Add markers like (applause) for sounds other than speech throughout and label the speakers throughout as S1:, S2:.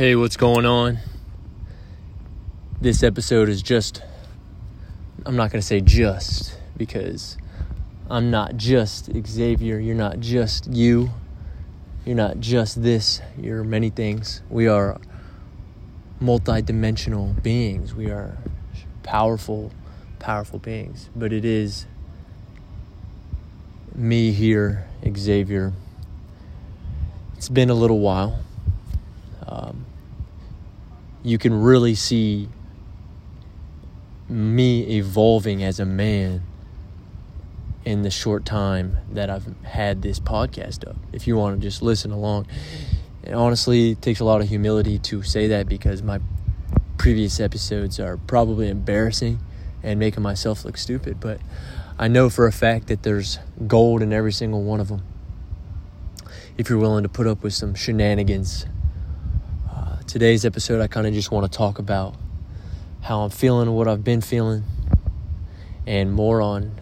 S1: Hey, what's going on? This episode is just, I'm not going to say just because I'm not just Xavier. You're not just you. You're not just this. You're many things. We are multidimensional beings. We are powerful, powerful beings. But it is me here, Xavier. It's been a little while. Um, you can really see me evolving as a man in the short time that I've had this podcast up. If you want to just listen along. And honestly, it takes a lot of humility to say that because my previous episodes are probably embarrassing and making myself look stupid, but I know for a fact that there's gold in every single one of them. If you're willing to put up with some shenanigans. Today's episode, I kind of just want to talk about how I'm feeling, what I've been feeling, and more on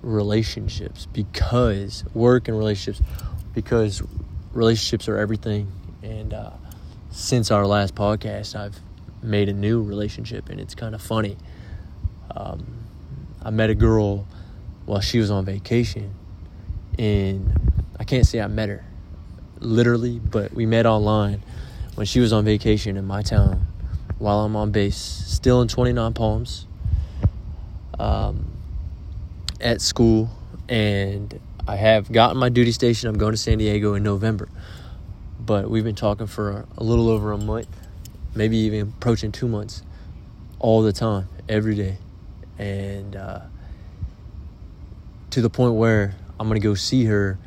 S1: relationships because work and relationships because relationships are everything and uh, since our last podcast i've made a new relationship and it's kind of funny. Um, i met a girl while she was on vacation and i can't say i met her literally but we met online when she was on vacation in my town while i'm on base still in 29 palms um, at school and I have gotten my duty station. I'm going to San Diego in November. But we've been talking for a little over a month, maybe even approaching two months, all the time, every day. And uh, to the point where I'm going to go see her.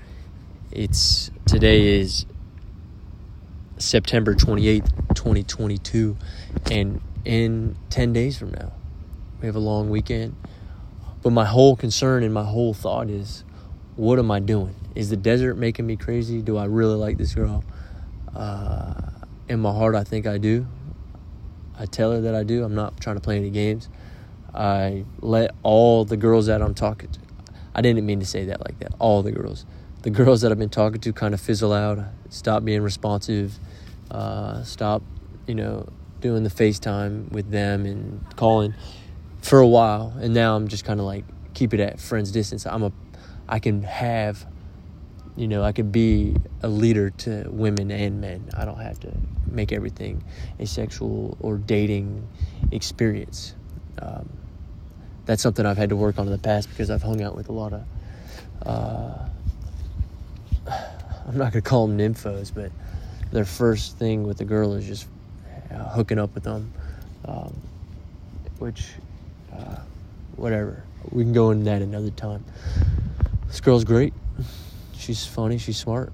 S1: It's today is September 28th, 2022. And in 10 days from now, we have a long weekend but my whole concern and my whole thought is, what am I doing? Is the desert making me crazy? Do I really like this girl? Uh, in my heart, I think I do. I tell her that I do. I'm not trying to play any games. I let all the girls that I'm talking to, I didn't mean to say that like that, all the girls. The girls that I've been talking to kind of fizzle out, stop being responsive, uh, stop, you know, doing the FaceTime with them and calling for a while, and now I'm just kind of like keep it at friends distance. I'm a, I can have, you know, I could be a leader to women and men. I don't have to make everything a sexual or dating experience. Um, that's something I've had to work on in the past because I've hung out with a lot of. Uh, I'm not gonna call them nymphos, but their first thing with the girl is just uh, hooking up with them, um, which uh, whatever. We can go into that another time. This girl's great. She's funny. She's smart.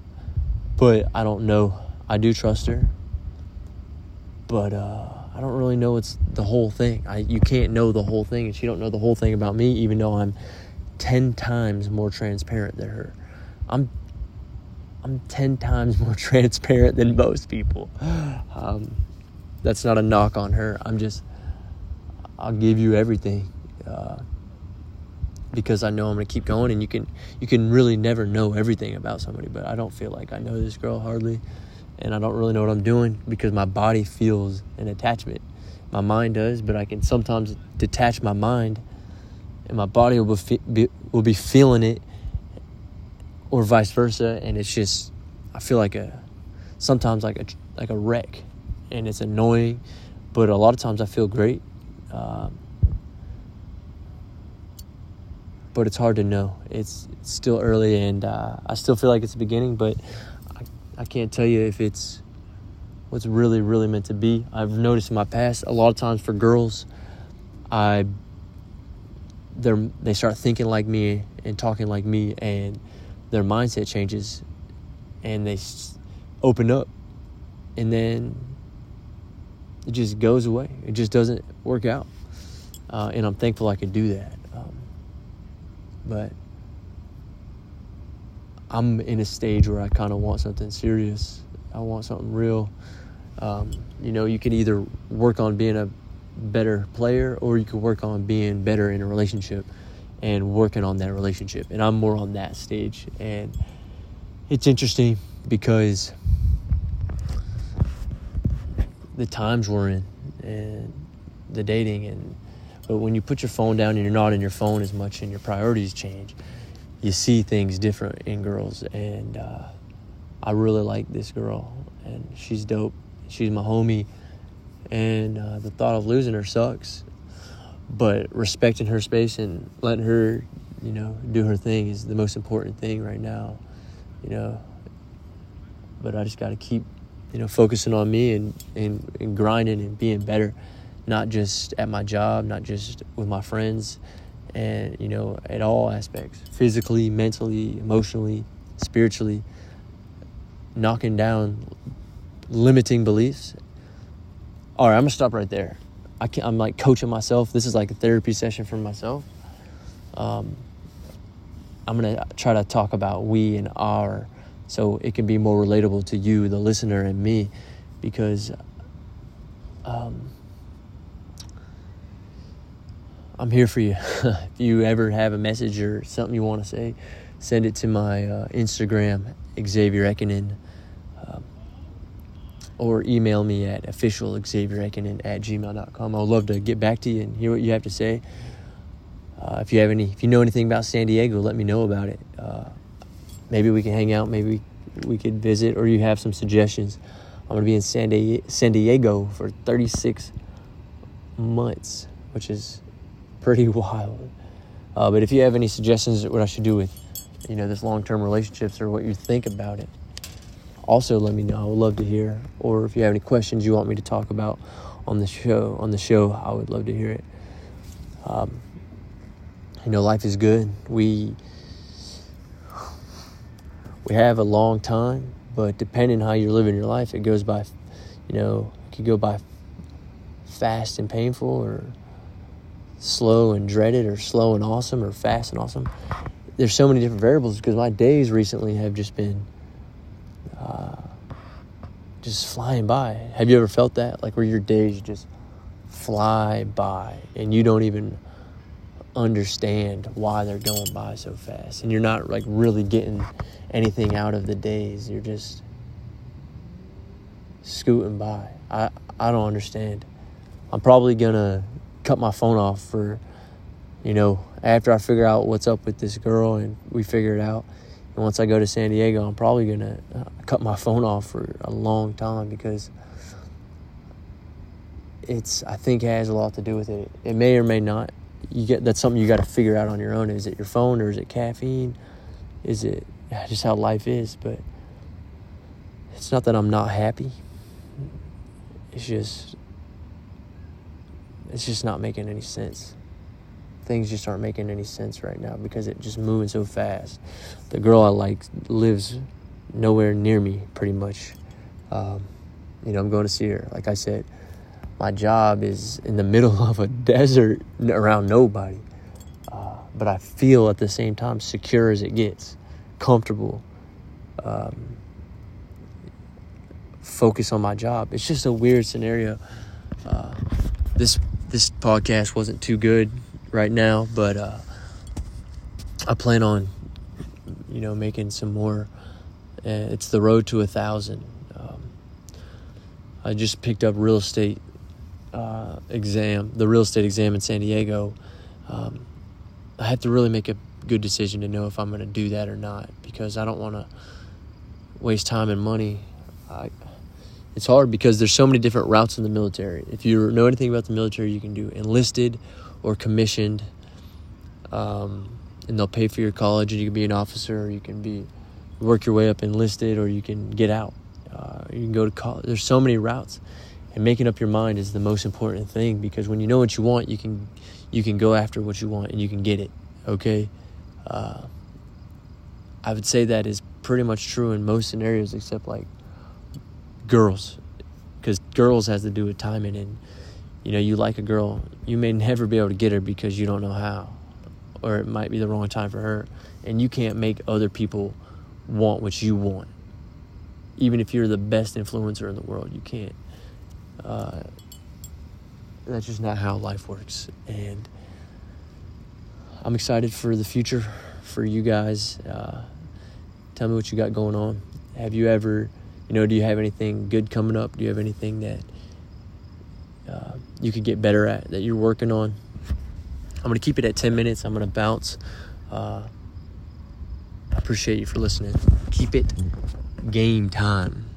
S1: But I don't know. I do trust her. But uh, I don't really know it's the whole thing. I, you can't know the whole thing, and she don't know the whole thing about me, even though I'm ten times more transparent than her. I'm I'm ten times more (laughs) transparent than most people. Um, that's not a knock on her. I'm just I'll give you everything uh, because I know I'm gonna keep going. And you can you can really never know everything about somebody, but I don't feel like I know this girl hardly, and I don't really know what I'm doing because my body feels an attachment. My mind does, but I can sometimes detach my mind, and my body will be, will be feeling it, or vice versa, and it's just I feel like a sometimes like a like a wreck, and it's annoying, but a lot of times I feel great um, but it's hard to know. It's, it's still early, and uh, I still feel like it's the beginning, but I, I can't tell you if it's what's really, really meant to be. I've noticed in my past, a lot of times for girls, I they they start thinking like me and talking like me, and their mindset changes, and they open up, and then it just goes away. It just doesn't work out. Uh, and I'm thankful I could do that. Um, but I'm in a stage where I kind of want something serious. I want something real. Um, you know, you can either work on being a better player or you can work on being better in a relationship and working on that relationship. And I'm more on that stage. And it's interesting because the times we're in and the dating and but when you put your phone down and you're not in your phone as much and your priorities change you see things different in girls and uh, i really like this girl and she's dope she's my homie and uh, the thought of losing her sucks but respecting her space and letting her you know do her thing is the most important thing right now you know. But i just got to keep you know focusing on me and, and, and grinding and being better not just at my job not just with my friends and you know at all aspects physically mentally emotionally spiritually knocking down limiting beliefs. All right i'm gonna stop right there I can, i'm like coaching myself. This is like a therapy session for myself. Um, i'm gonna try to talk about we and our so it can be more relatable to you the listener and me because um, i'm here for you. (laughs) If you ever have a message or something you want to say send it to my uh, instagram xavier Ekinen or email me at officialxavierekinen at gmail.com. I would love to get back to you and hear what you have to say. Uh, if you have any, if you know anything about San Diego, let me know about it. Uh, maybe we can hang out. Maybe we could visit, or you have some suggestions. I'm going to be in San, Di- San Diego for 36 months, which is pretty (laughs) wild. Uh, but if you have any suggestions what I should do with, you know, this long-term relationships or what you think about it, also let me know. I would love to hear. Or if you have any questions you want me to talk about on the show, on the show, I would love to hear it. Um, you know, life is good. We we have a long time, but depending how you're living your life, it goes by. You know, it could go by fast and painful, or slow and dreaded, or slow and awesome, or fast and awesome. There's so many different variables because my days recently have just been uh, just flying by. Have you ever felt that? Like where your days just fly by and you don't even understand why they're going by so fast. And you're not like really getting anything out of the days. You're just scooting by. I I don't understand. I'm probably gonna cut my phone off for you know, after I figure out what's up with this girl and we figure it out. And once I go to San Diego, I'm probably going to uh, cut my phone off for a long time because it's, I think, has a lot to do with it. It may or may not. You get that's something you got to figure out on your own. Is it your phone or is it caffeine? Is it just how life is? But it's not that I'm not happy. It's just, it's just not making any sense things just aren't making any sense right now because it's just moving so fast. The girl I like lives nowhere near me, pretty much. Um, you know, I'm going to see her. Like I said, my job is in the (laughs) middle of a desert around nobody. Uh, but I feel at the same time secure as it gets, comfortable. Um, focus on my job. It's just a weird scenario. Uh, this this podcast wasn't too good right now, but uh, I plan on, you know, making some more. Uh, it's the road to a thousand. Um, I just picked up real estate uh, exam, the real estate exam in San Diego. Um, I have to really make a good decision to know if I'm going to do that or not because I don't want to waste time and money. I, it's hard because there's so many different routes in the military. If you know anything about the military, you can do enlisted or commissioned, um, and they'll pay for your college, and you can be an officer, or you can be work your way up enlisted, or you can get out. Uh, you can go to college. There's so many routes, and making up your mind is the most important thing because when you know what you want, you can you can go after what you want and you can get it. Okay, uh, I would say that is pretty much true in most scenarios, except like girls, because girls has to do with timing and you know, you like a girl, you may never be able to get her because you don't know how, or it might be the wrong time for her, and you can't make other people want what you want. Even if you're the best influencer in the world, you can't. Uh, that's just not how life works, and I'm excited for the future for you guys. Uh, tell me what you got going on. Have you ever, you know, do you have anything good coming up? Do you have anything that you could get better at that you're working on. I'm going to keep it at 10 minutes. I'm going to bounce. Uh, I appreciate you for listening. Keep it game time.